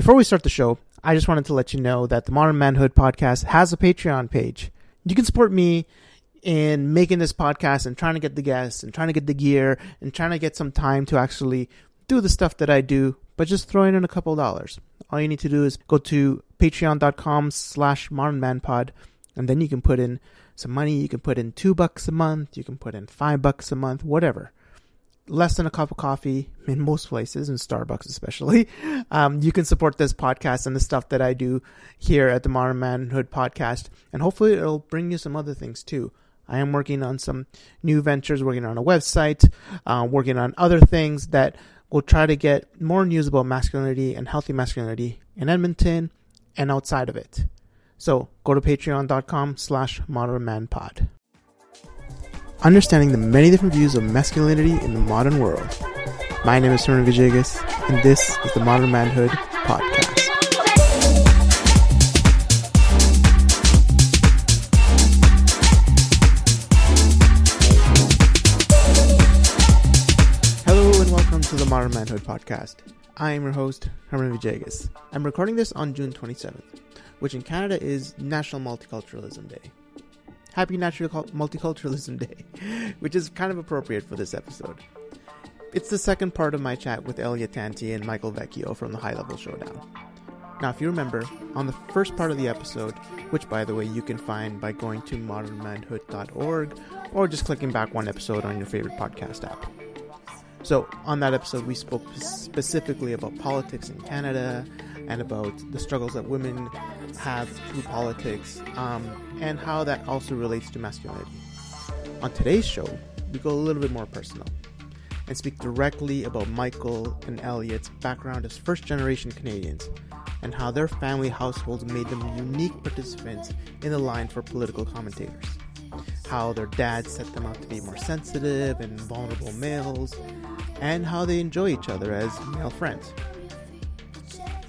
Before we start the show, I just wanted to let you know that the Modern Manhood podcast has a Patreon page. You can support me in making this podcast and trying to get the guests and trying to get the gear and trying to get some time to actually do the stuff that I do, but just throwing in a couple dollars. All you need to do is go to patreon.com slash modernmanpod and then you can put in some money. You can put in two bucks a month. You can put in five bucks a month, whatever. Less than a cup of coffee in most places, in Starbucks especially. Um, you can support this podcast and the stuff that I do here at the Modern Manhood podcast. And hopefully it'll bring you some other things too. I am working on some new ventures, working on a website, uh, working on other things that will try to get more news about masculinity and healthy masculinity in Edmonton and outside of it. So go to patreon.com slash modernmanpod. Understanding the many different views of masculinity in the modern world. My name is Herman Villegas, and this is the Modern Manhood Podcast. Hello and welcome to the Modern Manhood Podcast. I am your host, Herman Villegas. I'm recording this on June 27th, which in Canada is National Multiculturalism Day. Happy National Multiculturalism Day, which is kind of appropriate for this episode. It's the second part of my chat with Elliott Tanti and Michael Vecchio from the High Level Showdown. Now, if you remember, on the first part of the episode, which by the way you can find by going to modernmanhood.org or just clicking back one episode on your favorite podcast app. So, on that episode, we spoke specifically about politics in Canada and about the struggles that women have through politics um, and how that also relates to masculinity. On today's show, we go a little bit more personal and speak directly about Michael and Elliott's background as first generation Canadians and how their family households made them unique participants in the line for political commentators. How their dads set them up to be more sensitive and vulnerable males, and how they enjoy each other as male friends.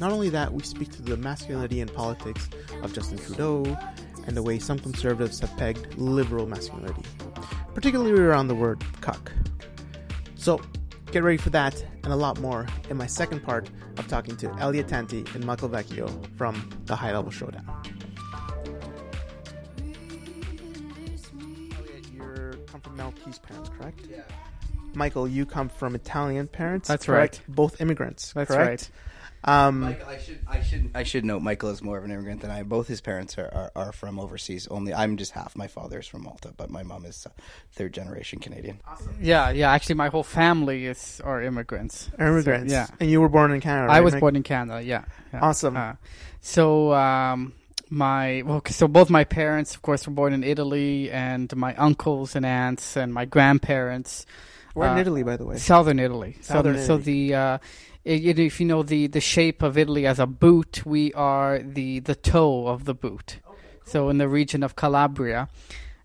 Not only that, we speak to the masculinity and politics of Justin Trudeau and the way some conservatives have pegged liberal masculinity, particularly around the word cuck. So, get ready for that and a lot more in my second part of talking to Elliott Tanti and Michael Vecchio from the High Level Showdown. Elliot, you come from Maltese parents, correct? Yeah. Michael, you come from Italian parents. That's correct? Both immigrants. That's correct? right. Um, Michael, I should I should I should note Michael is more of an immigrant than I. Both his parents are, are, are from overseas. Only I'm just half. My father is from Malta, but my mom is uh, third generation Canadian. Awesome. Yeah, yeah. Actually, my whole family is are immigrants. immigrants. So, yeah. And you were born in Canada. I was born in Canada. Yeah. yeah. Awesome. Uh, so um, my well, so both my parents, of course, were born in Italy, and my uncles and aunts and my grandparents. We're in uh, Italy, by the way. Southern Italy. Southern so, Italy. So the i- you know, if you know the the shape of Italy as a boot, we are the the toe of the boot. So in the region of Calabria.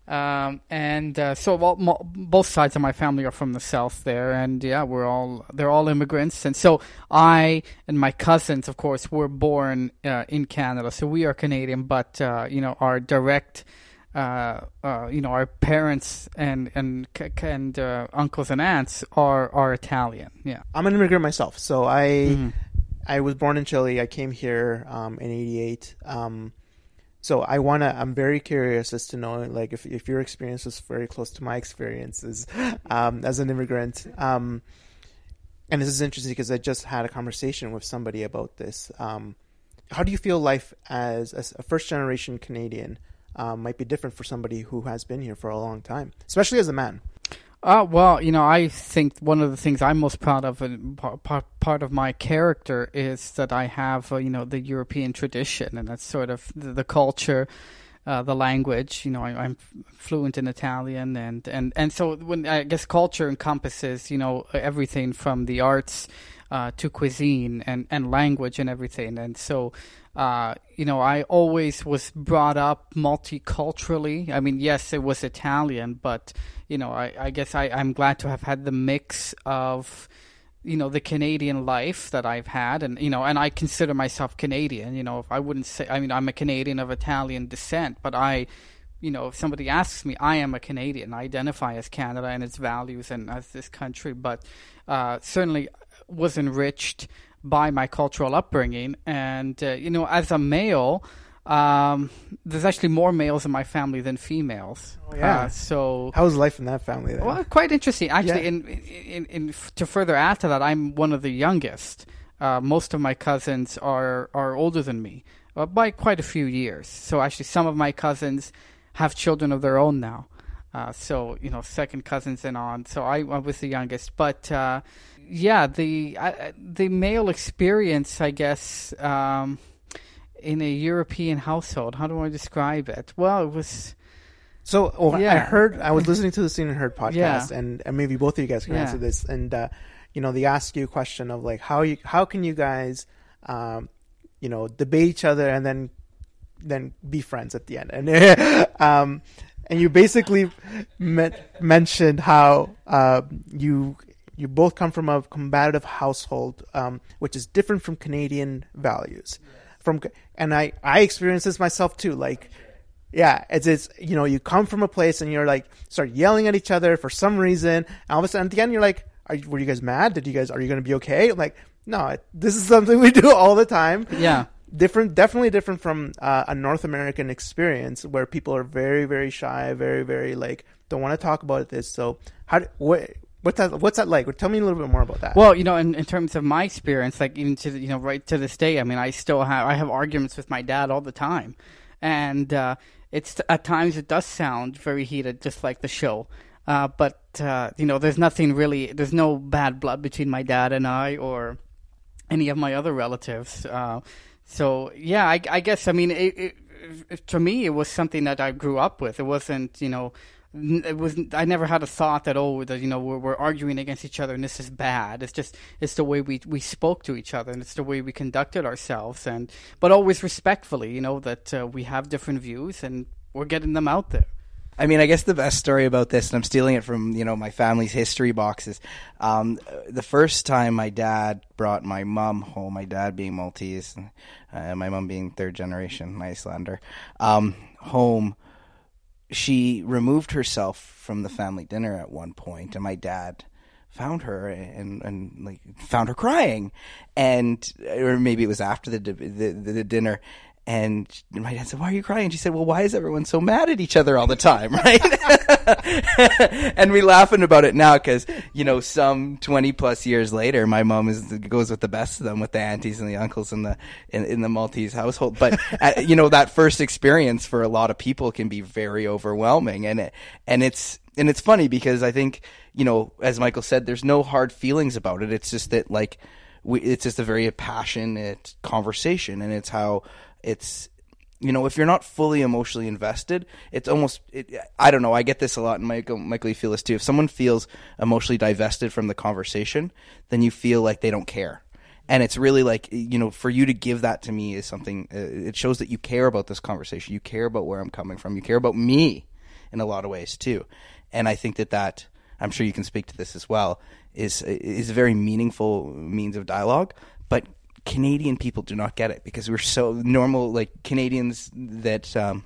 Um, and uh, so well, mo- both sides of my family are from the south there, and yeah, we're all they're all immigrants, and so I and my cousins, of course, were born uh, in Canada, so we are Canadian, but uh, you know our direct uh, uh, you know, our parents and and and uh, uncles and aunts are are Italian. Yeah. I'm an immigrant myself, so I Mhm. I was born in Chile. I came here um, in '88. Um, so I wanna. I'm very curious as to know, like, if if your experience was very close to my experiences um, as an immigrant. Um, and this is interesting because I just had a conversation with somebody about this. Um, how do you feel life as, as a first generation Canadian um, might be different for somebody who has been here for a long time, especially as a man? Uh, well, you know, I think one of the things I'm most proud of, and part, part, of my character, is that I have, uh, you know, the European tradition, and that's sort of the, the culture, uh, the language. You know, I, I'm fluent in Italian, and, and, and so when I guess culture encompasses, you know, everything from the arts uh, to cuisine and, and language and everything, and so. Uh, you know, I always was brought up multiculturally. I mean, yes, it was Italian, but you know, I, I guess I, I'm glad to have had the mix of, you know, the Canadian life that I've had, and you know, and I consider myself Canadian. You know, if I wouldn't say, I mean, I'm a Canadian of Italian descent, but I, you know, if somebody asks me, I am a Canadian. I identify as Canada and its values and as this country, but uh, certainly was enriched by my cultural upbringing. And uh, you know, as a male, um, there's actually more males in my family than females. Oh, yeah. Uh, so How was life in that family then? well, quite interesting. Actually, Yeah. in, in, in, to further add to that, I'm one of the youngest. Uh, most of my cousins are are older than me uh, by quite a few years. So actually, some of my cousins have children of their own now. Uh, so you know, second cousins and on. So I, I was the youngest, but uh, yeah, the I, the male experience, I guess, um, in a European household. How do I describe it? Well, it was. So oh, I heard I was listening to the Seen and Heard podcast, Yeah. and, and maybe both of you guys can Yeah. answer this. And uh, you know, they ask you a question of like how you how can you guys, um, you know, debate each other and then then be friends at the end. And um, and you basically men- mentioned how uh, you you both come from a combative household, um, which is different from Canadian values. From and I I experienced this myself too. Like yeah, it's it's you know you come from a place and you're like start yelling at each other for some reason. And all of a sudden at the end you're like, are you, were you guys mad? Did you guys are you going to be okay? I'm like, no, this is something we do all the time. Yeah. Different, definitely different from uh, a North American experience where people are very very shy, very very like don't want to talk about this. So how what what's that what's that like? Tell me a little bit more about that. Well, you know, in, in terms of my experience, like even to the- you know, right to this day, I mean, I still have I have arguments with my dad all the time, and uh, it's at times it does sound very heated, just like the show. Uh, but uh, you know, there's nothing really, there's no bad blood between my dad and I, or any of my other relatives. Uh, so yeah, I, I guess I mean, it, it, to me, it was something that I grew up with. It wasn't, you know, it was. I never had a thought that oh, that you know, we're, we're arguing against each other and this is bad. It's just it's the way we we spoke to each other and it's the way we conducted ourselves and but always respectfully. You know that uh, we have different views and we're getting them out there. I mean, I guess the best story about this, and I'm stealing it from you know my family's history boxes. Um, the first time my dad brought my mom home, my dad being Maltese, uh, my mom being third generation Icelander, um, home, she removed herself from the family dinner at one point, and my dad found her and and like found her crying, and or maybe it was after the the, the, the dinner. And my dad said, "Why are you crying?" She said, "Well, why is everyone so mad at each other all the time, right?" and we laughing about it now because you know, some twenty plus years later, my mom is goes with the best of them, with the aunties and the uncles in the in, in the Maltese household. But you know, that first experience for a lot of people can be very overwhelming, and it and it's and it's funny because I think you know, as Michael said, there's no hard feelings about it. It's just that like we, it's just a very passionate conversation, and it's how it's you know if you're not fully emotionally invested it's almost it, i don't know i get this a lot and michael michael you feel this too. If someone feels emotionally divested from the conversation then you feel like they don't care. And it's really like you know for you to give that to me is something uh, it shows that you care about this conversation. You care about where i'm coming from. You care about me in a lot of ways too. And i think that that i'm sure you can speak to this as well is is a very meaningful means of dialogue. But Canadian people do not get it because we're so normal, like Canadians that um,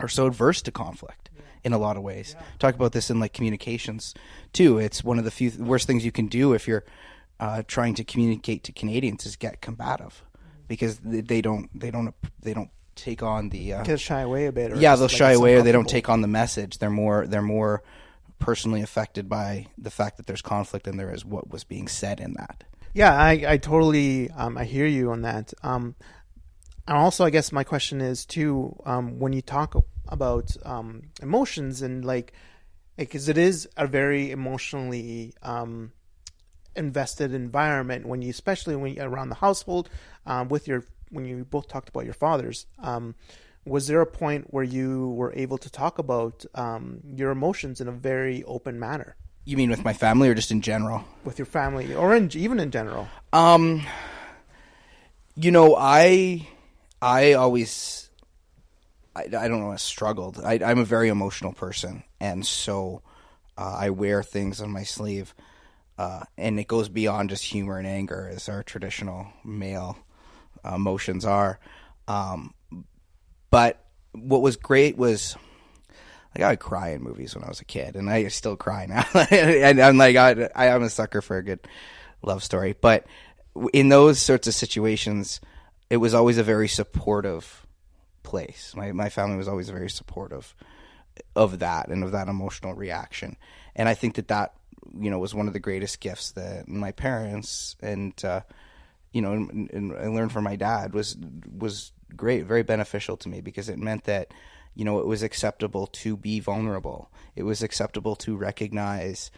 are so adverse to conflict in a lot of ways. Talk about this in like communications too. It's one of the few worst things you can do if you're uh, trying to communicate to Canadians is get combative because they, don't they don't they don't take on the uh, They'll shy away a bit. Yeah they'll like, shy away or they don't take on the message. They're more they're more personally affected by the fact that there's conflict than there is what was being said in that. Yeah, I, I totally um, I hear you on that. Um, and also, I guess my question is too um, when you talk about um, emotions and like because it is a very emotionally um, invested environment when you especially when you're around the household um, with your when you both talked about your fathers. Um, was there a point where you were able to talk about um, your emotions in a very open manner You mean with my family or just in general? with your family or in, even in general? Um, you know, I, I always, I, I don't know, I struggled. I, I'm a very emotional person, and so uh, I wear things on my sleeve, uh, and it goes beyond just humor and anger, as our traditional male uh, emotions are. Um, but what was great was. Like I would cry in movies when I was a kid, and I still cry now. and I'm like, I, I'm a sucker for a good love story. But in those sorts of situations, it was always a very supportive place. My my family was always very supportive of that and of that emotional reaction. And I think that that you know was one of the greatest gifts that my parents and uh, you know and, and I learned from my dad was was great, very beneficial to me because it meant that you know it was acceptable to be vulnerable. It was acceptable to recognize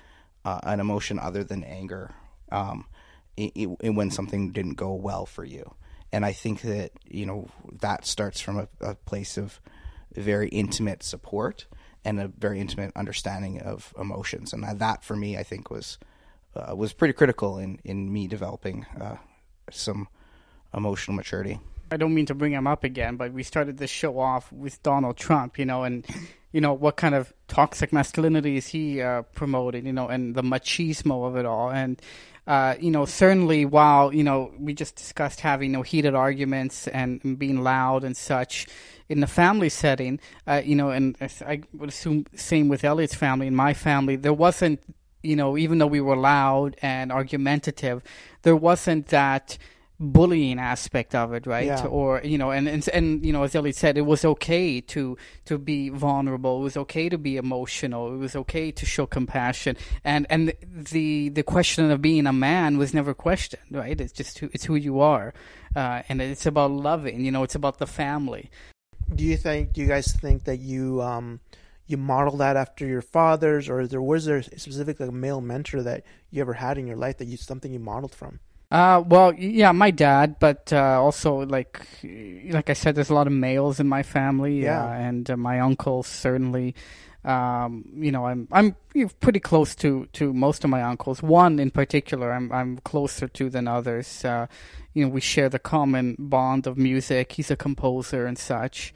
uh, an emotion other than anger um, it, it, when something didn't go well for you. And I think that you know that starts from a, a place of very intimate support and a very intimate understanding of emotions. And that, for me, I think was uh, was pretty critical in in me developing uh, some emotional maturity. I don't mean to bring him up again, but we started this show off with Donald Trump, you know, and you know what kind of toxic masculinity is he uh, promoting, you know, and the machismo of it all, and uh, you know, certainly while you know we just discussed having you know, heated arguments and being loud and such in the family setting, uh, you know, and I would assume same with Elliott's family. And my family, there wasn't, you know, even though we were loud and argumentative, there wasn't that bullying aspect of it, right? Yeah. Or you know, and, and and you know, as Elliott said, it was okay to to be vulnerable. It was okay to be emotional. It was okay to show compassion. And and the the question of being a man was never questioned, right? It's just who, it's who you are, uh, and it's about loving. You know, it's about the family. Do you think? Do you guys think that you um you model that after your fathers, or there was there specifically a male mentor that you ever had in your life that you something you modeled from? Uh, well, yeah, my dad, but uh, also like, like I said, there's a lot of males in my family, Yeah. uh, and uh, my uncles certainly. Um, you know, I'm I'm pretty close to, to most of my uncles. One in particular, I'm I'm closer to than others. Uh, you know, we share the common bond of music. He's a composer and such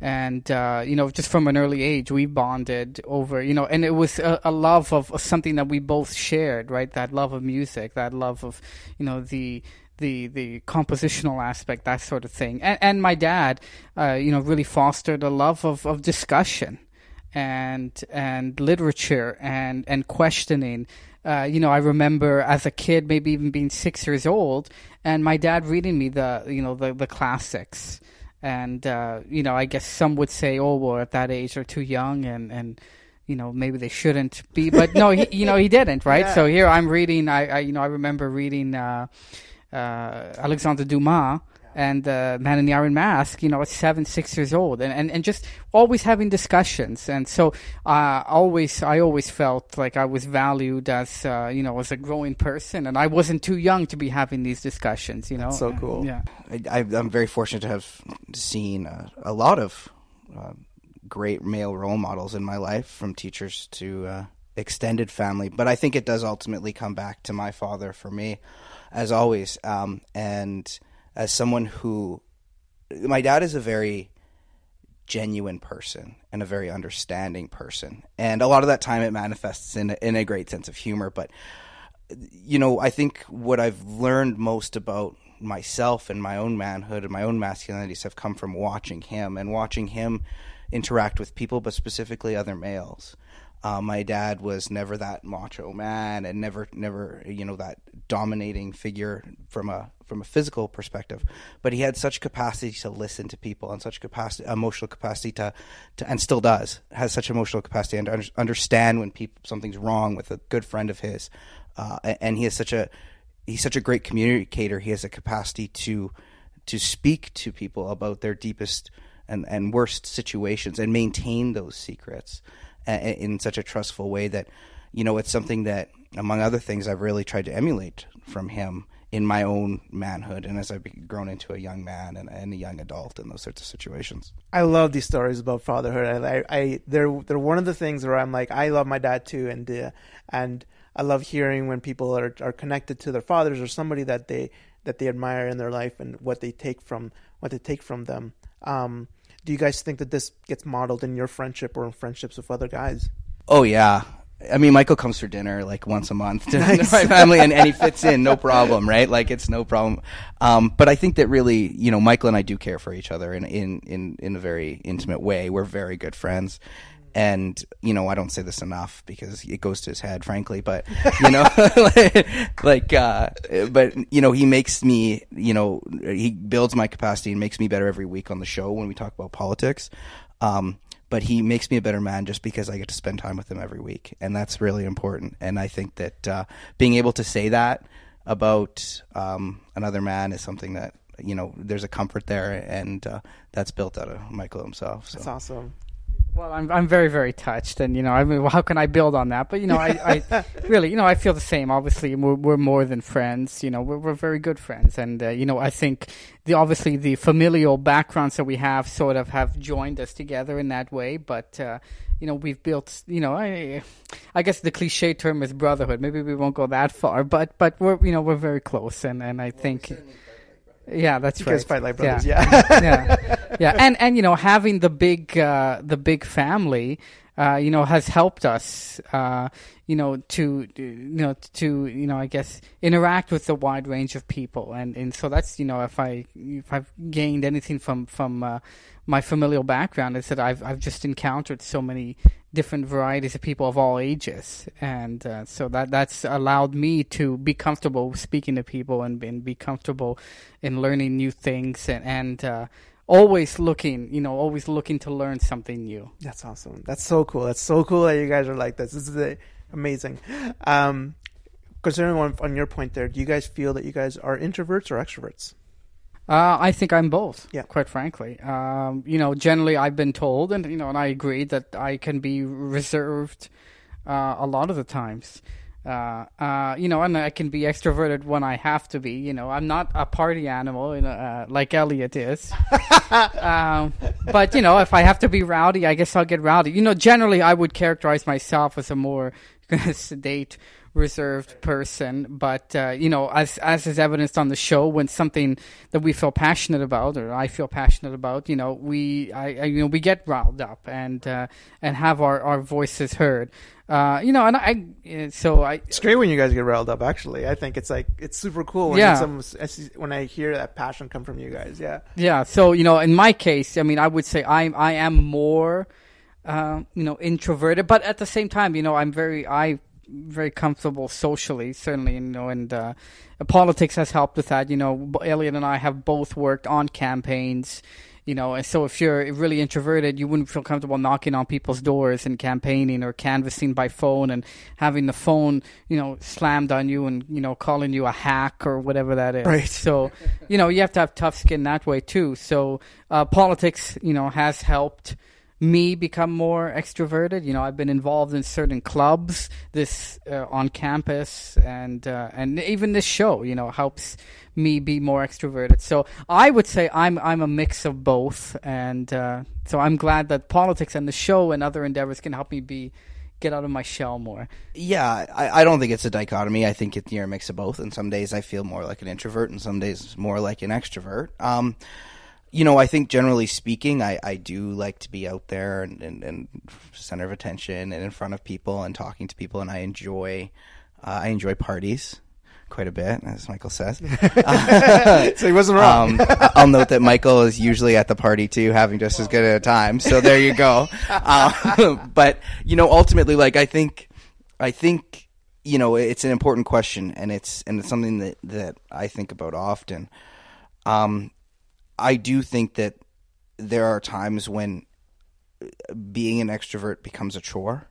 and uh, you know just from an early age we bonded over you know and it was a, a love of, of something that we both shared right? That love of music that love of you know the the the compositional aspect that sort of thing. And, and my dad uh, you know really fostered a love of, of discussion and and literature and and questioning. Uh, you know, I remember as a kid, maybe even being six years old, and my dad reading me the, you know, the the classics, and uh, you know, I guess some would say, "Oh, well, at that age, they're too young," and and you know, maybe they shouldn't be. But no, he, you know, he didn't, right? Yeah. So here I'm reading. I, I you know, I remember reading uh, uh, Alexandre Dumas and uh, Man in the Iron Mask. You know, at seven, six years old, and and, and just always having discussions. And so, uh, always, I always felt like I was valued as uh, you know, as a growing person, and I wasn't too young to be having these discussions. You know, That's so cool. Yeah. I, I'm very fortunate to have seen uh, a lot of uh, great male role models in my life, from teachers to uh, extended family. But I think it does ultimately come back to my father for me, as always. Um, and as someone who, my dad is a very genuine person and a very understanding person, and a lot of that time it manifests in in a great sense of humor. But you know, I think what I've learned most about myself and my own manhood and my own masculinities have come from watching him and watching him interact with people, but specifically other males. Uh, my dad was never that macho man and never, never, you know, that dominating figure from a from a physical perspective. But he had such capacity to listen to people and such capacity, emotional capacity to, to and still does has such emotional capacity and understand when people something's wrong with a good friend of his. Uh, and he has such a he's such a great communicator. He has a capacity to to speak to people about their deepest and, and worst situations and maintain those secrets in such a trustful way that you know it's something that among other things I've really tried to emulate from him in my own manhood and as I've grown into a young man and, and a young adult in those sorts of situations. I love these stories about fatherhood. I, I, they're they're one of the things where I'm like, I love my dad too, and uh, and I love hearing when people are are connected to their fathers or somebody that they that they admire in their life and what they take from what they take from them. Um, do you guys think that this gets modeled in your friendship or in friendships with other guys? Oh yeah. I mean, Michael comes for dinner like once a month to Nice. my family, and, and he fits in, no problem, right? Like it's no problem. Um, but I think that really, you know, Michael and I do care for each other in in in, in a very intimate way. We're very good friends, and you know I don't say this enough because it goes to his head, frankly. But you know, like, uh, but you know, he makes me, you know, he builds my capacity and makes me better every week on the show when we talk about politics. Um, but he makes me a better man just because I get to spend time with him every week, and that's really important. And I think that uh, being able to say that about um, another man is something that you know there's a comfort there, and uh, that's built out of Michael himself. So. That's awesome. Well, I'm I'm very very touched, and you know, I mean, well, how can I build on that? But you know, I, I really, you know, I feel the same. Obviously, we're we're more than friends. You know, we're we're very good friends, and uh, you know, I think the obviously the familial backgrounds that we have sort of have joined us together in that way. But uh, you know, we've built. You know, I I guess the cliche term is brotherhood. Maybe we won't go that far, but but we're you know we're very close, and and I think. Yeah, that's You right. guys fight like brothers, yeah. yeah. yeah, yeah, and and you know having the big uh, the big family, uh, you know, has helped us, uh, you know, to you know to you know I guess interact with a wide range of people, and and so that's you know if I if I've gained anything from from uh, my familial background is that I've I've just encountered so many different varieties of people of all ages, and uh, so that that's allowed me to be comfortable speaking to people and, and be comfortable in learning new things. And and uh, always looking, you know, always looking to learn something new. That's awesome. That's so cool. That's so cool that you guys are like this. This is uh, amazing. Um, considering on, on your point there, do you guys feel that you guys are introverts or extroverts? Uh, I think I'm both. Yeah. Quite frankly, um, you know, generally I've been told, and you know, and I agree that I can be reserved uh, a lot of the times. Uh, uh, you know, and I can be extroverted when I have to be. You know, I'm not a party animal, you know, uh, like Elliott is. um, but you know, if I have to be rowdy, I guess I'll get rowdy. You know, generally I would characterize myself as a more sedate, reserved person. But uh, you know, as as is evidenced on the show, when something that we feel passionate about, or I feel passionate about, you know, we I, I you know we get riled up and uh, and have our, our voices heard. Uh, you know, and I so I It's great when you guys get riled up. Actually, I think it's like it's super cool when Yeah. some I when I hear that passion come from you guys. Yeah, Yeah. So you know, in my case, I mean, I would say I I am more, uh, you know, introverted, but at the same time, you know, I'm very I very comfortable socially, certainly, you know, and uh, politics has helped with that. You know, Elliott and I have both worked on campaigns. You know, and so if you're really introverted, you wouldn't feel comfortable knocking on people's doors and campaigning or canvassing by phone and having the phone, you know, slammed on you and you know calling you a hack or whatever that is. Right. So, you know, you have to have tough skin that way too. So, uh, politics, you know, has helped me become more extroverted. You know, I've been involved in certain clubs this uh, on campus, and uh, and even this show, you know, helps me be more extroverted. So I would say I'm I'm a mix of both, and uh, so I'm glad that politics and the show and other endeavors can help me be get out of my shell more. Yeah, I, I don't think it's a dichotomy. I think it's you're a mix of both. And some days I feel more like an introvert, and some days more like an extrovert. Um, you know, I think generally speaking, I, I do like to be out there and, and, and center of attention and in front of people and talking to people, and I enjoy uh, I enjoy parties quite a bit, as Michael says. so he wasn't wrong. Um, I'll note that Michael is usually at the party too, having just as good a time. So there you go. Uh, but you know, ultimately, like I think, I think you know, it's an important question, and it's and it's something that that I think about often. Um, I do think that there are times when being an extrovert becomes a chore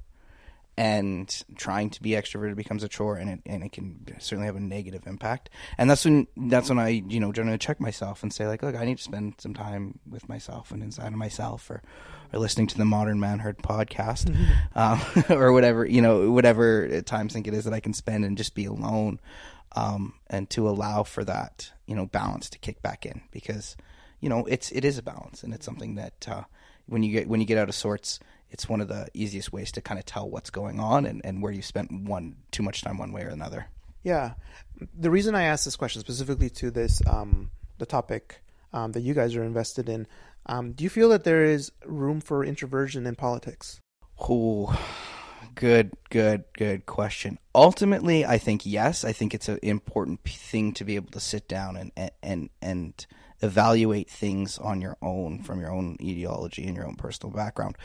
and trying to be extroverted becomes a chore and it and it can certainly have a negative impact. And that's when that's when I you know generally check myself and say like look I need to spend some time with myself and inside of myself or or listening to the Modern Manhood podcast um, or whatever you know whatever time sink it is that I can spend and just be alone um, and to allow for that you know balance to kick back in because you know it's it is a balance and it's something that uh, when you get when you get out of sorts it's one of the easiest ways to kind of tell what's going on and, and where you spent one too much time one way or another Yeah, the reason I asked this question specifically to this um, the topic um, that you guys are invested in. Um, do you feel that there is room for introversion in politics? Oh, good, good, good question. Ultimately, I think yes. I think it's an important thing to be able to sit down and and and evaluate things on your own from your own ideology and your own personal background.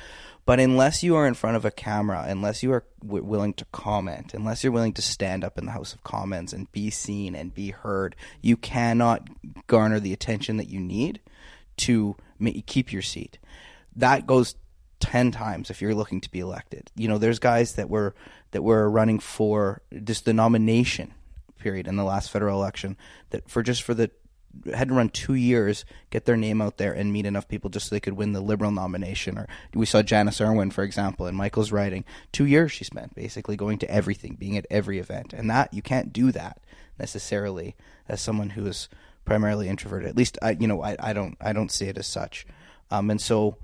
But unless you are in front of a camera, unless you are w- willing to comment, unless you're willing to stand up in the House of Commons and be seen and be heard, you cannot garner the attention that you need to keep your seat. That goes 10 times if you're looking to be elected. You know, there's guys that were that were running for just the nomination period in the last federal election that for just for the had to run two years, get their name out there, and meet enough people just so they could win the Liberal nomination. Or we saw Janis Irwin, for example, in Michael's writing. Two years she spent basically going to everything, being at every event, and that you can't do that necessarily as someone who is primarily introverted. At least I, you know, I, I don't I don't see it as such. Um, and so,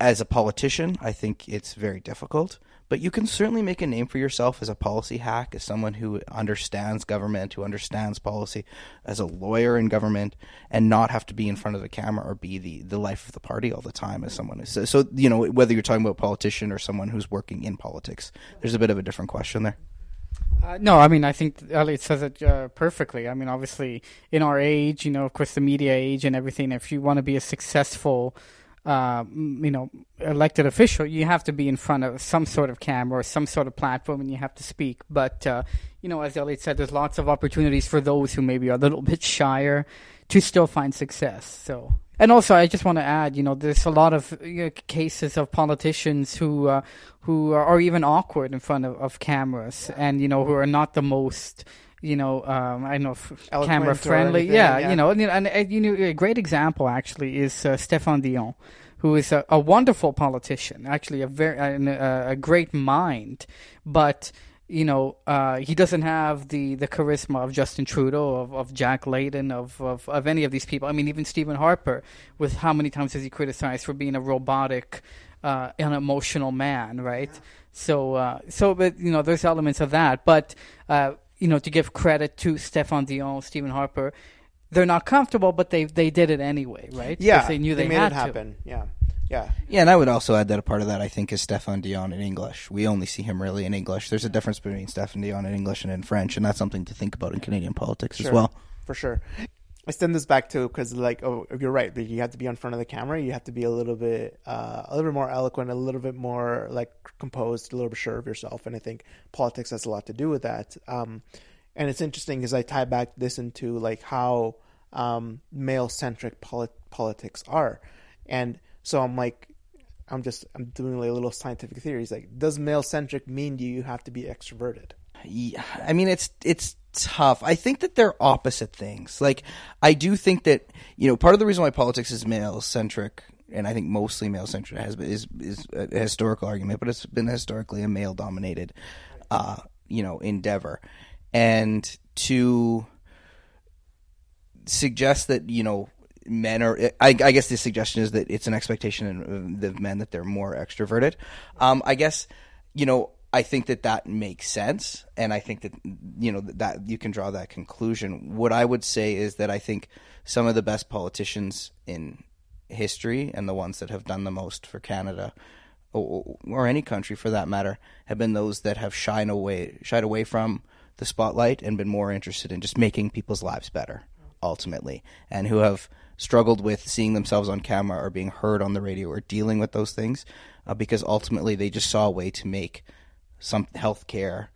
as a politician, I think it's very difficult. But you can certainly make a name for yourself as a policy hack, as someone who understands government, who understands policy, as a lawyer in government, and not have to be in front of the camera or be the, the life of the party all the time as someone who's. So, you know, whether you're talking about a politician or someone who's working in politics, there's a bit of a different question there. Uh, no, I mean, I think Elliott says it uh, perfectly. I mean, obviously, in our age, you know, of course, the media age and everything, if you want to be a successful uh, you know, elected official, you have to be in front of some sort of camera or some sort of platform, and you have to speak. But uh, you know, as Elliott said, there's lots of opportunities for those who maybe are a little bit shyer to still find success. So, and also, I just want to add, you know, there's a lot of you know, cases of politicians who uh, who are even awkward in front of, of cameras, and you know, who are not the most you know, um, I know camera friendly. Yeah, yeah, you know, and, and, you know, a great example actually is uh, Stéphane Dion, who is a, a, wonderful politician, actually a very a, a great mind, but you know, uh, he doesn't have the, the charisma of Justin Trudeau, of, of Jack Layton, of, of, of any of these people. I mean, even Stephen Harper, with how many times has he criticized for being a robotic, uh, unemotional man, right? So, uh, so, but you know, there's elements of that. But uh, you know, to give credit to Stéphane Dion, Stephen Harper, they're not comfortable, but they they did it anyway, right? Yeah, they knew they, they, made had it happen. To. Yeah, yeah, yeah. And I would also add that a part of that I think is Stéphane Dion in English. We only see him really in English. There's a difference between Stéphane Dion in English and in French, and that's something to think about in Canadian politics sure, as well. For sure. I send this back to because like oh you're right you have to be in front of the camera you have to be a little bit uh, a little bit more eloquent a little bit more like composed a little bit sure of yourself and I think politics has a lot to do with that um, and it's interesting because I tie back this into like how um, male centric polit- politics are, and so I'm like, I'm just I'm doing like a little scientific theories. Like, does male centric mean you have to be extroverted? Yeah, I mean it's it's tough. I think that they're opposite things. Like I do think that you know part of the reason why politics is male centric and I think mostly male centric has is is a historical argument, but it's been historically a male dominated, uh, you know, endeavor and to suggest that you know men are I, I, guess the suggestion is that it's an expectation of the men that they're more extroverted um, i guess you know i think that that makes sense and i think that you know that you can draw that conclusion. What i would say is that i think some of the best politicians in history and the ones that have done the most for canada or, or any country for that matter have been those that have shied away shied away from the spotlight and been more interested in just making people's lives better ultimately and who have struggled with seeing themselves on camera or being heard on the radio or dealing with those things uh, because ultimately they just saw a way to make some healthcare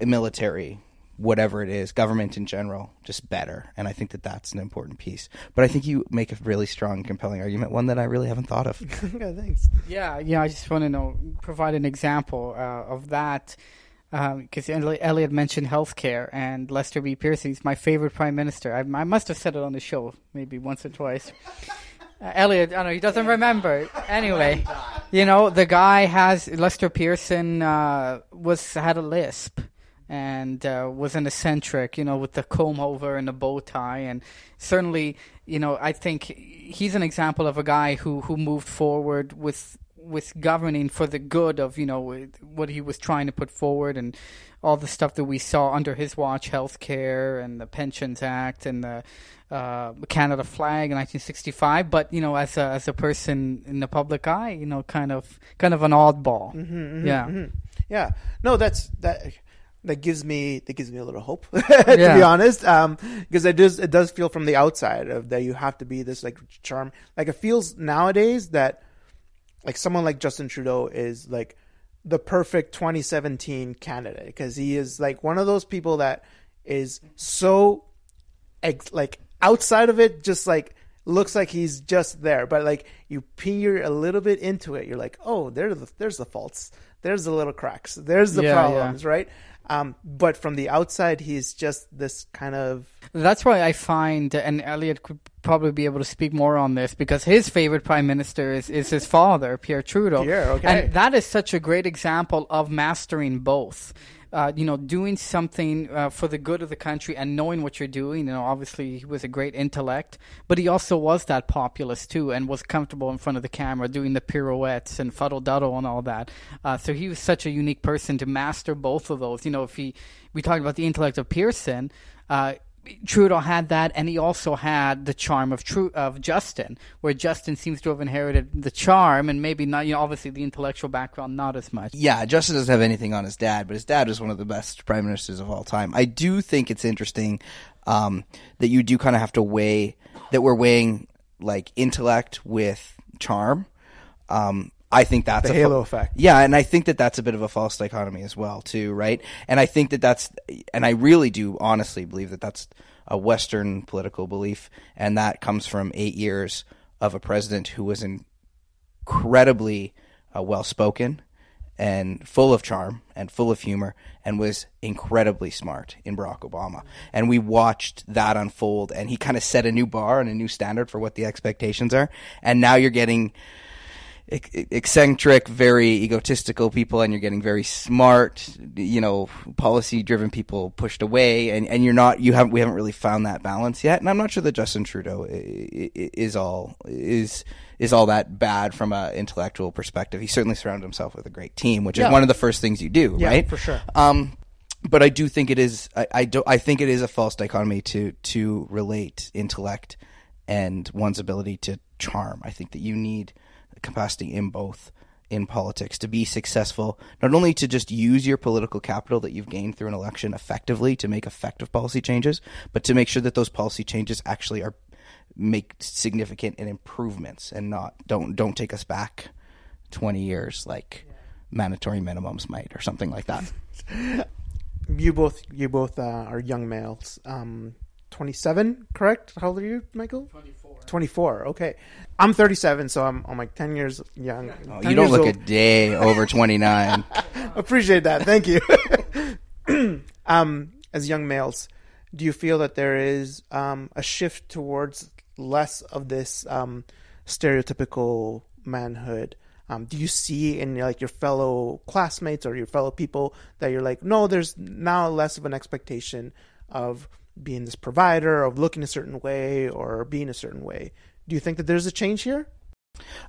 military whatever it is government in general just better and i think that that's an important piece but i think you make a really strong compelling argument one that i really haven't thought of yeah thanks yeah yeah i just want to know provide an example uh, of that because um, Elliott mentioned healthcare and Lester B. Pearson. He's my favorite prime minister. I, I must have said it on the show maybe once or twice. Uh, Elliott, I don't know, he doesn't remember. Anyway, you know, the guy has Lester Pearson uh, was had a lisp and uh, was an eccentric, you know, with the comb over and the bow tie, and certainly, you know, I think he's an example of a guy who who moved forward with with governing for the good of you know what he was trying to put forward and all the stuff that we saw under his watch, healthcare and the Pensions Act and the uh, Canada flag in 1965. But you know, as a as a person in the public eye, you know, kind of kind of an oddball. Mm-hmm, mm-hmm, yeah, mm-hmm. yeah. No, that's that. that gives me that gives me a little hope to Yeah. be honest um because it does it does feel from the outside of that you have to be this like charm like it feels nowadays that like someone like Justin Trudeau is like the perfect 2017 candidate because he is like one of those people that is so ex- like outside of it just like looks like he's just there. But like you peer a little bit into it you're like oh there's the, there's the faults. There's the little cracks. There's the Yeah, problems right um but from the outside he's just this kind of That's why I find, and Elliott could probably be able to speak more on this, because his favorite prime minister is, is his father, Pierre Trudeau. Pierre, okay. And that is such a great example of mastering both. Uh, you know, doing something uh, for the good of the country and knowing what you're doing. You know, obviously he was a great intellect, but he also was that populist too, and was comfortable in front of the camera doing the pirouettes and fuddle duddle and all that. Uh, so he was such a unique person to master both of those. You know, if he, we talked about the intellect of Pearson. Trudeau had that, and he also had the charm of Tru- of Justin, where Justin seems to have inherited the charm, and maybe not. You know, obviously the intellectual background not as much. Yeah, Justin doesn't have anything on his dad, but his dad was one of the best prime ministers of all time. I do think it's interesting um, that you do kind of have to weigh that we're weighing like intellect with charm. Um, I think that's The a halo effect. Yeah, and I think that that's a bit of a false dichotomy as well, too, right? And I think that that's, and I really do honestly believe that that's a Western political belief, and that comes from eight years of a president who was incredibly uh, well spoken and full of charm and full of humor and was incredibly smart in Barack Obama. And we watched that unfold and he kind of set a new bar and a new standard for what the expectations are. And now you're getting eccentric, very egotistical people, and you're getting very smart, you know, policy-driven people pushed away, and, and you're not, you haven't, we haven't really found that balance yet. And I'm not sure that Justin Trudeau is all is is all that bad from a intellectual perspective. He certainly surrounded himself with a great team, which Yeah. is one of the first things you do, Yeah, right? for sure. Um, but I do think it is. I, I do. I think it is a false dichotomy to to relate intellect and one's ability to charm. I think that you need capacity in both in politics to be successful. Not only to just use your political capital that you've gained through an election effectively to make effective policy changes, but to make sure that those policy changes actually are make significant and improvements and not don't don't take us back 20 years like mandatory minimums might or something like that. you both you both uh, are young males um 27 correct how old are you michael 24 24 okay i'm 37 so i'm, I'm like 10 years young Oh, you don't look old. a day over 29. appreciate that thank you um as young males do you feel that there is um a shift towards less of this um stereotypical manhood um, do you see in like your fellow classmates or your fellow people that you're like no there's now less of an expectation of being this provider of looking a certain way or being a certain way do you think that there's a change here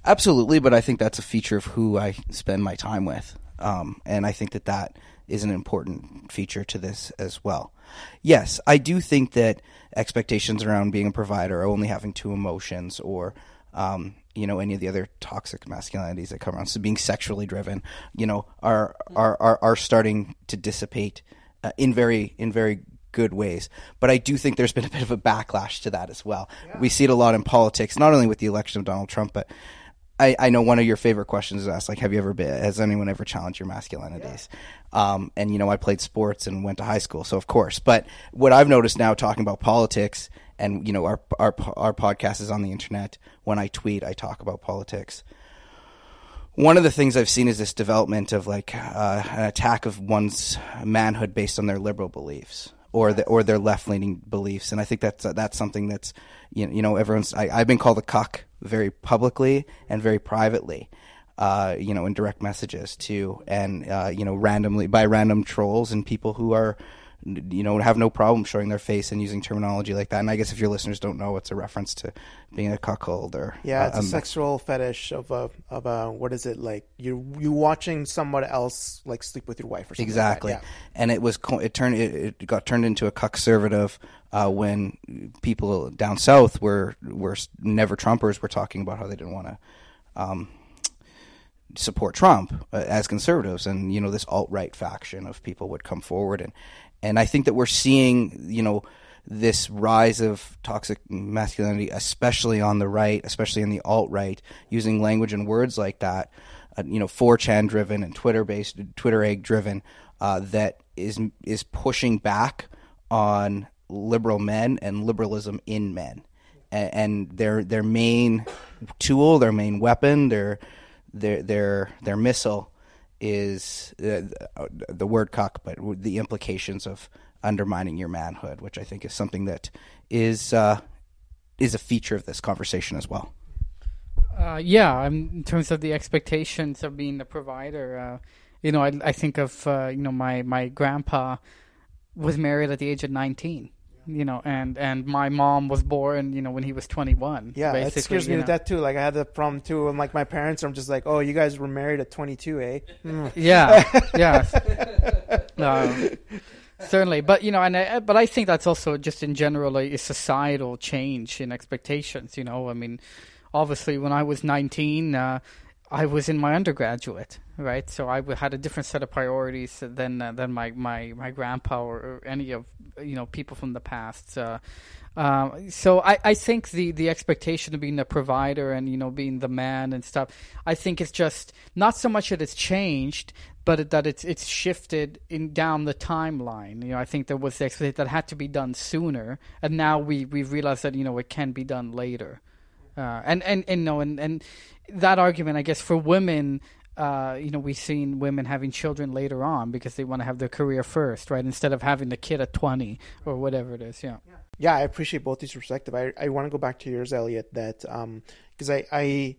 Absolutely, but I think that's a feature of who I spend my time with. Um, and I think that that is an important feature to this as well. Yes, I do think that expectations around being a provider or only having two emotions or, um, you know, any of the other toxic masculinities that come around, so being sexually driven, you know, are, are, are, are starting to dissipate uh, in very, in very good ways. But I do think there's been a bit of a backlash to that as well. We see it a lot in politics, not only with the election of Donald Trump, but I, I know one of your favorite questions is asked, like, have you ever been, has anyone ever challenged your masculinities? Um, and, you know, I played sports and went to high school, so of course. But what I've noticed now talking about politics, and, you know, our, our, our podcast is on the internet. When I tweet, I talk about politics one of the things I've seen is this development of like uh, an attack of one's manhood based on their liberal beliefs or the, or their left leaning beliefs, and I think that's that's something that's you know, you know everyone's I, I've been called a cuck very publicly and very privately, uh, you know, in direct messages too, and uh, you know randomly by random trolls and people who are you know have no problem showing their face and using terminology like that. And I guess if your listeners don't know, it's a reference to being a cuckold or Yeah, it's uh, a um, sexual fetish of a of a what is it like? You you watching someone else like sleep with your wife or something. Exactly, Like that. and it was it turned it, it got turned into a conservative uh, when people down south were were never Trumpers were talking about how they didn't want to um, support Trump uh, as conservatives, and you know this alt right faction of people would come forward, and and I think that we're seeing you know this rise of toxic masculinity, especially on the right, especially in the alt right, using language and words like that, uh, you know, 4chan driven and Twitter based, Twitter egg driven, uh, that is is pushing back on liberal men and liberalism in men, and, and their their main tool, their main weapon, their their their their missile is uh, the word cuck, but the implications of undermining your manhood, which I think is something that is uh, is a feature of this conversation as well. Uh, yeah, in terms of the expectations of being the provider, uh, you know, I, I think of uh, you know my my grandpa was married at the age of nineteen. You know, and and my mom was born, you know, when he was twenty one. Yeah, it scares me with that too. Like I had the problem too, and like my parents, I'm just like, oh, you guys were married at twenty two, eh? Mm. Yeah, yeah. Uh, certainly but you know and I, but i think that's also just in general a, a, societal change in expectations you know i mean obviously when i was 19 uh, i was in my undergraduate right so I had a different set of priorities than uh, than my, my my grandpa or, any of you know people from the past uh, um, so I, I think the, the expectation of being a provider and you know being the man and stuff, I think it's just not so much that it's changed, but that it's it's shifted in down the timeline. You know, I think there was the expectation that had to be done sooner, and now we we realize that you know it can be done later. Uh, and and and no and and that argument, I guess, for women uh, you know, we've seen women having children later on because they want to have their career first, right? Instead of having the kid at 20 or whatever it is. Yeah. Yeah, I appreciate both these perspectives. I, I want to go back to yours, Elliott, that, um, cause I, I,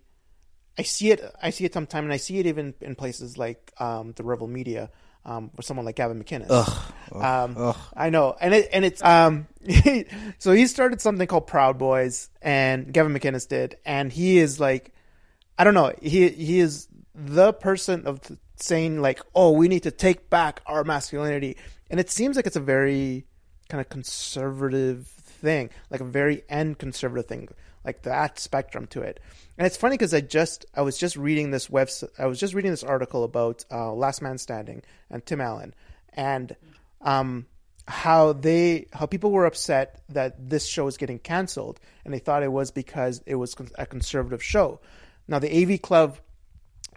I see it, I see it sometimes and I see it even in places like, um, the Rebel Media, um, with someone like Gavin McInnes. Ugh, um, ugh. I know, and it and it's um, so he started something called Proud Boys, and Gavin McInnes did, and he is like, I don't know, he he is the person of saying like, "Oh, we need to take back our masculinity," and it seems like it's a very kind of conservative thing, like a very end conservative thing, like that spectrum to it. And it's funny because I just I was just reading this web I was just reading this article about uh, Last Man Standing and Tim Allen and um, how they how people were upset that this show was getting canceled and they thought it was because it was a conservative show. Now the AV Club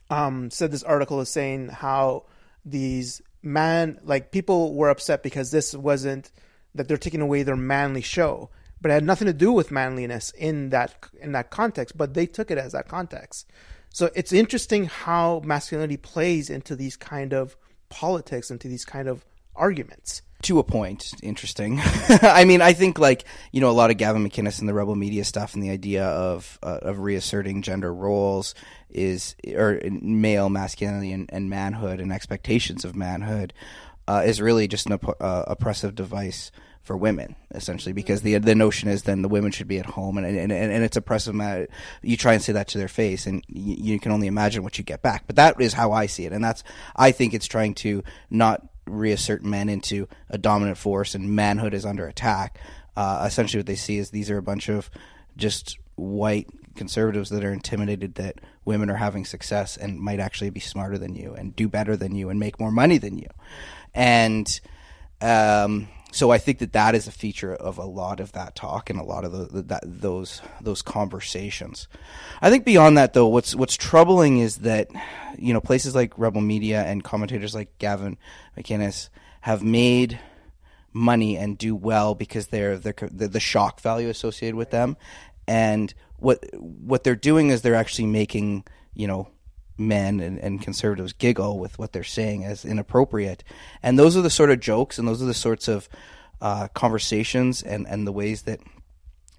um, said this article is saying how these man like people were upset because this wasn't that they're taking away their manly show, but it had nothing to do with manliness in that in that context. But they took it as that context. So it's interesting how masculinity plays into these kind of politics, into these kind of arguments to a point interesting i mean i think like you know a lot of gavin mcinnes and the rebel media stuff and the idea of uh, of reasserting gender roles is or male masculinity and, and manhood and expectations of manhood uh, is really just an op- uh, oppressive device for women essentially because the the notion is then the women should be at home and and, and, it's oppressive you try and say that to their face and you, you can only imagine what you get back but that is how I see it and that's I think it's trying to not reassert men into a dominant force and manhood is under attack. Uh, essentially, what they see is these are a bunch of just white conservatives that are intimidated that women are having success and might actually be smarter than you and do better than you and make more money than you. And um, so I think that that is a feature of a lot of that talk and a lot of the, that, those those conversations. I think beyond that, though, what's what's troubling is that you know places like Rebel Media and commentators like Gavin McInnes have made money and do well because they're, they're the shock value associated with them, and what what they're doing is they're actually making you know men and, and conservatives giggle with what they're saying as inappropriate. And those are the sort of jokes and those are the sorts of uh, conversations and, and the ways that,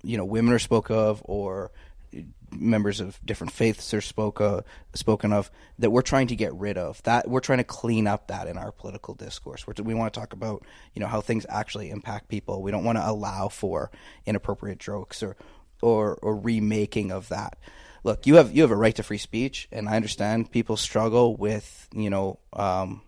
you know, women are spoke of or members of different faiths are spoke of, spoken of that we're trying to get rid of. That we're trying to clean up that in our political discourse. We're, we want to talk about you know how things actually impact people. We don't want to allow for inappropriate jokes or or, or remaking of that look, you have you have a right to free speech, and I understand people struggle with you know um,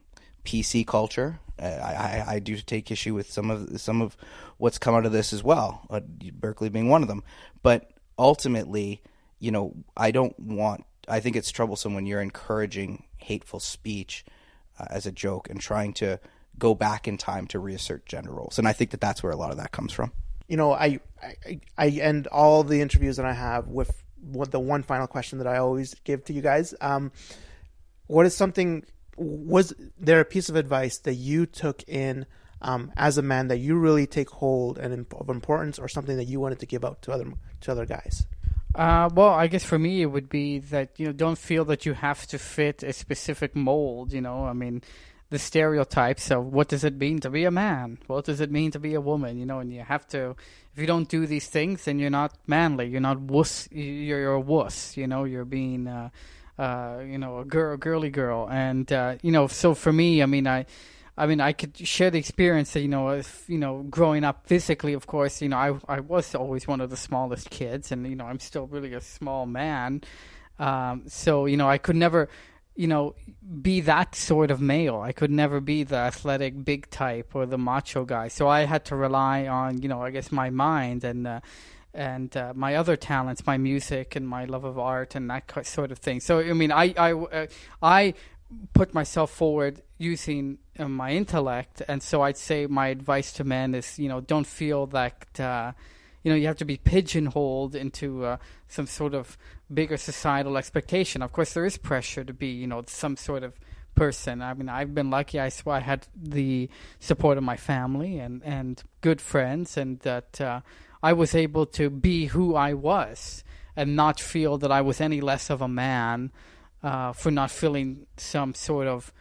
PC culture. I, I, I, do take issue with some of some of what's come out of this as well. Uh, Berkeley being one of them, but ultimately, you know, I don't want I think it's troublesome when you're encouraging hateful speech uh, as a joke and trying to go back in time to reassert gender roles. And I think that that's where a lot of that comes from. You know, I I, I end all the interviews that I have with what the one final question that I always give to you guys. Um, what is something? Was there a piece of advice that you took in um, as a man that you really take hold and of importance, or something that you wanted to give out to other to other guys? Uh, well, I guess for me it would be that you know don't feel that you have to fit a specific mold. You know, I mean, the stereotypes of what does it mean to be a man, what does it mean to be a woman. You know, and you have to. If you don't do these things, then you're not manly. You're not wuss. You're, you're a wuss. You know, you're being. Uh, uh, you know, a girl, girly girl, and uh, you know. So for me, I mean, I, I mean, I could share the experience you know, if, you know, growing up physically. Of course, you know, I I was always one of the smallest kids, and you know, I'm still really a small man. Um, so you know, I could never, you know, be that sort of male. I could never be the athletic big type or the macho guy. So I had to rely on, you know, I guess my mind and. Uh, and uh, my other talents, my music and my love of art and that sort of thing. So I mean, I I uh, I put myself forward using uh, my intellect, and so I'd say my advice to men is, you know, don't feel that, uh, you know, you have to be pigeonholed into uh, some sort of bigger societal expectation. Of course, there is pressure to be, you know, some sort of person. I mean, I've been lucky. I, I had the support of my family and and good friends, and that uh, I was able to be who I was and not feel that I was any less of a man uh, for not feeling some sort of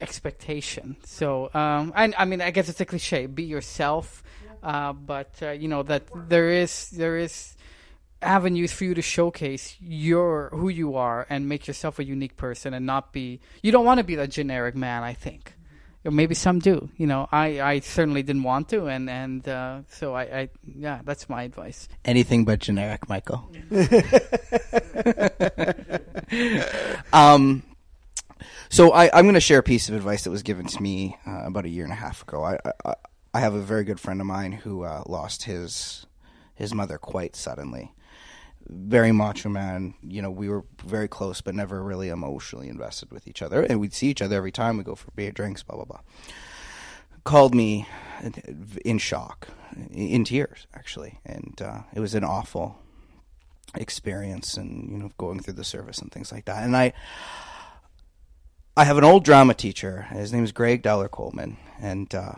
expectation. So, um, and I mean, I guess it's a cliche: be yourself. Uh, but uh, you know that there is there is avenues for you to showcase your who you are and make yourself a unique person, and not be. You don't want to be that generic man. I think. Or maybe some do. You know, I, I certainly didn't want to, and and uh, so I, I yeah, that's my advice. Anything but generic, Michael. um, so I, I'm going to share a piece of advice that was given to me uh, about a year and a half ago. I, I, I have a very good friend of mine who uh, lost his his mother quite suddenly. Very macho man. You know, we were very close, but never really emotionally invested with each other. And we'd see each other every time we go for beer, drinks, blah blah blah. Called me in shock, in tears actually, and uh, it was an awful experience, and you know, going through the service and things like that. And I, I have an old drama teacher. His name is Greg Dollar Coleman, and uh,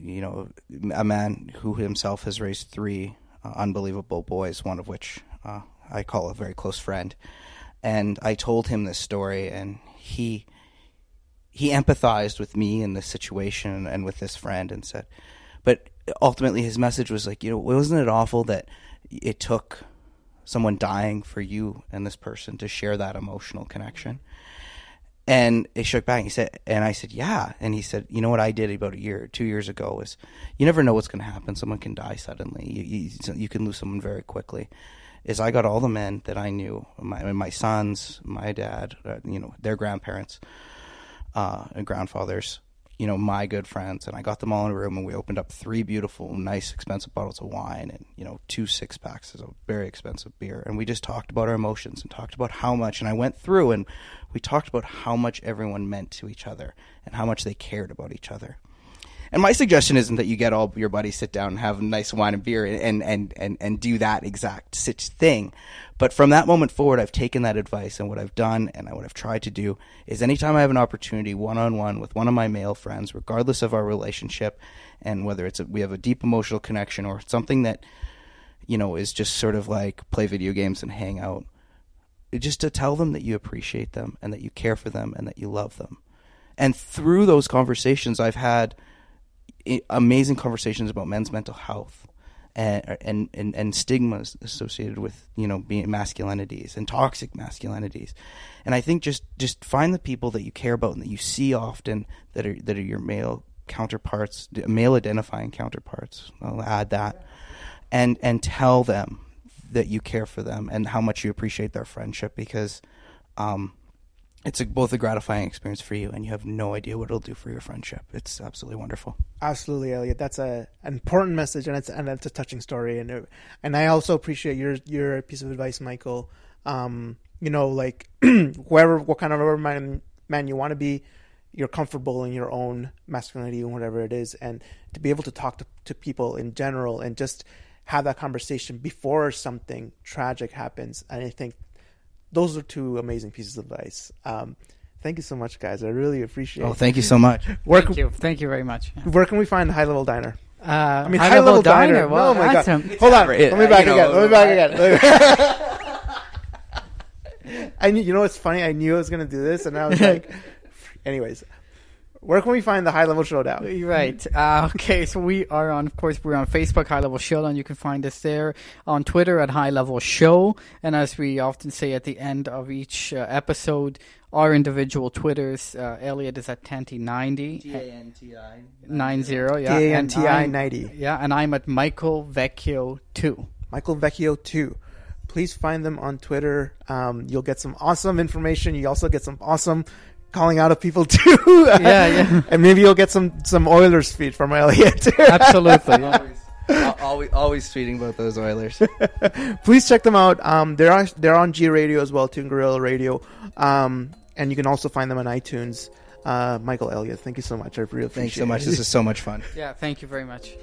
you know, a man who himself has raised three uh, unbelievable boys, one of which uh, I call a very close friend. And I told him this story, and he he empathized with me in this situation and with this friend, and said, but ultimately his message was like, you know, wasn't it awful that it took someone dying for you and this person to share that emotional connection? And it shook back. And he said, and I said, yeah. And he said, you know what I did about a year, two years ago is, you never know what's going to happen. Someone can die suddenly. You, you, you, can lose someone very quickly. Is I got all the men that I knew, my my sons, my dad, uh, you know, their grandparents, uh, and grandfathers, you know, my good friends, and I got them all in a room, and we opened up three beautiful, nice, expensive bottles of wine, and you know, two six packs of very expensive beer, and we just talked about our emotions and talked about how much, and I went through and we talked about how much everyone meant to each other and how much they cared about each other. And my suggestion isn't that you get all your buddies sit down and have a nice wine and beer and, and, and, and do that exact such thing. But from that moment forward, I've taken that advice and what I've done and what I've tried to do is anytime I have an opportunity one on one with one of my male friends, regardless of our relationship and whether it's a, we have a deep emotional connection or something that, you know, is just sort of like play video games and hang out, just to tell them that you appreciate them and that you care for them and that you love them. And through those conversations, I've had – amazing conversations about men's mental health and, and, and, and stigmas associated with, you know, being masculinities and toxic masculinities. And I think just, just find the people that you care about and that you see often that are, that are your male counterparts, male identifying counterparts. I'll add that. And, and tell them that you care for them and how much you appreciate their friendship because, um, it's a, both a gratifying experience for you, and you have no idea what it'll do for your friendship. It's absolutely wonderful. Absolutely, Elliott. That's a an important message, and it's and it's a touching story. And it, and I also appreciate your your piece of advice, Michael. Um, you know, like whoever, what kind of man man you want to be, you're comfortable in your own masculinity and whatever it is, and to be able to talk to, to people in general and just have that conversation before something tragic happens. And I think those are two amazing pieces of advice. Um, thank you so much, guys. I really appreciate. It. Oh, thank you so much. Where Thank can, you, thank you very much. where can we find the High Level Diner? Uh, I mean, High High Level Diner. Well, oh my god! awesome. Hold on. It- Let me back again. know, Let me back again. I knew. You know what's funny? I knew I was gonna do this, and I was like, anyways. Where can we find the High Level Showdown? Right. Uh, okay. So we are on, of course, we're on Facebook, High Level Showdown. You can find us there on Twitter at High Level Show. And as we often say at the end of each uh, episode, our individual Twitters, uh, Elliott is at Tanti90. T-A-N-T-I. Nine zero, yeah. T A N and T I I'm- ninety. Yeah, and I'm at Michael Vecchio two. Michael Vecchio two. Please find them on Twitter. Um, you'll get some awesome information. You also get some awesome calling out of people too. Yeah, yeah. and maybe you'll get some some Oilers feed from Elliott. Absolutely. always, always, always tweeting about those Oilers. Please check them out. Um, they're on, they're on G Radio as well, Toon Gorilla Radio. Um, and you can also find them on iTunes. Uh, Michael Elliott, thank you so much. I really appreciate Thanks so much. it. This is so much fun. Yeah, thank you very much.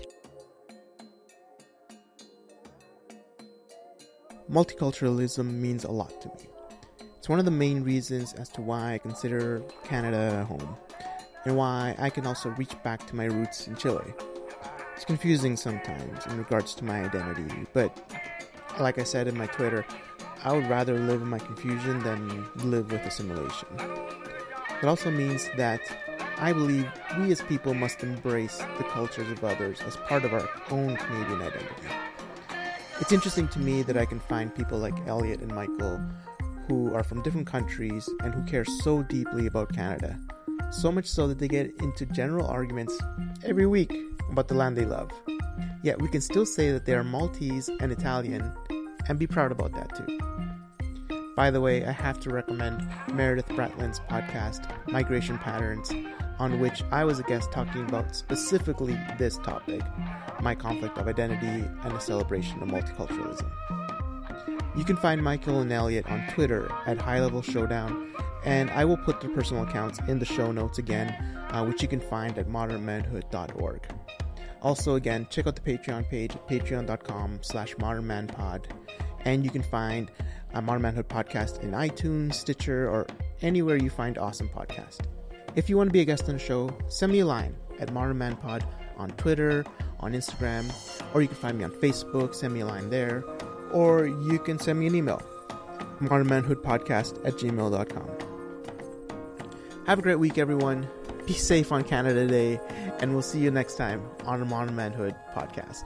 Multiculturalism means a lot to me. One of the main reasons as to why I consider Canada home, and why I can also reach back to my roots in Chile. It's confusing sometimes in regards to my identity, but like I said in my Twitter, I would rather live in my confusion than live with assimilation. It also means that I believe we as people must embrace the cultures of others as part of our own Canadian identity. It's interesting to me that I can find people like Elliott and Michael who are from different countries and who care so deeply about Canada. So much so that they get into general arguments every week about the land they love. Yet we can still say that they are Maltese and Italian and be proud about that too. By the way, I have to recommend Meredith Bratlin's podcast, Migration Patterns, on which I was a guest talking about specifically this topic my conflict of identity and a celebration of multiculturalism. You can find Michael and Elliott on Twitter at High Level Showdown, and I will put their personal accounts in the show notes again, uh, which you can find at modernmanhood.org. Also, again, check out the Patreon page at patreon.com slash modernmanpod, and you can find a Modern Manhood podcast in iTunes, Stitcher, or anywhere you find awesome podcasts. If you want to be a guest on the show, send me a line at modernmanpod on Twitter, on Instagram, or you can find me on Facebook, send me a line there, or you can send me an email, modernmanhoodpodcast at gmail.com. Have a great week, everyone. Be safe on Canada Day, and we'll see you next time on the Modern Manhood podcast.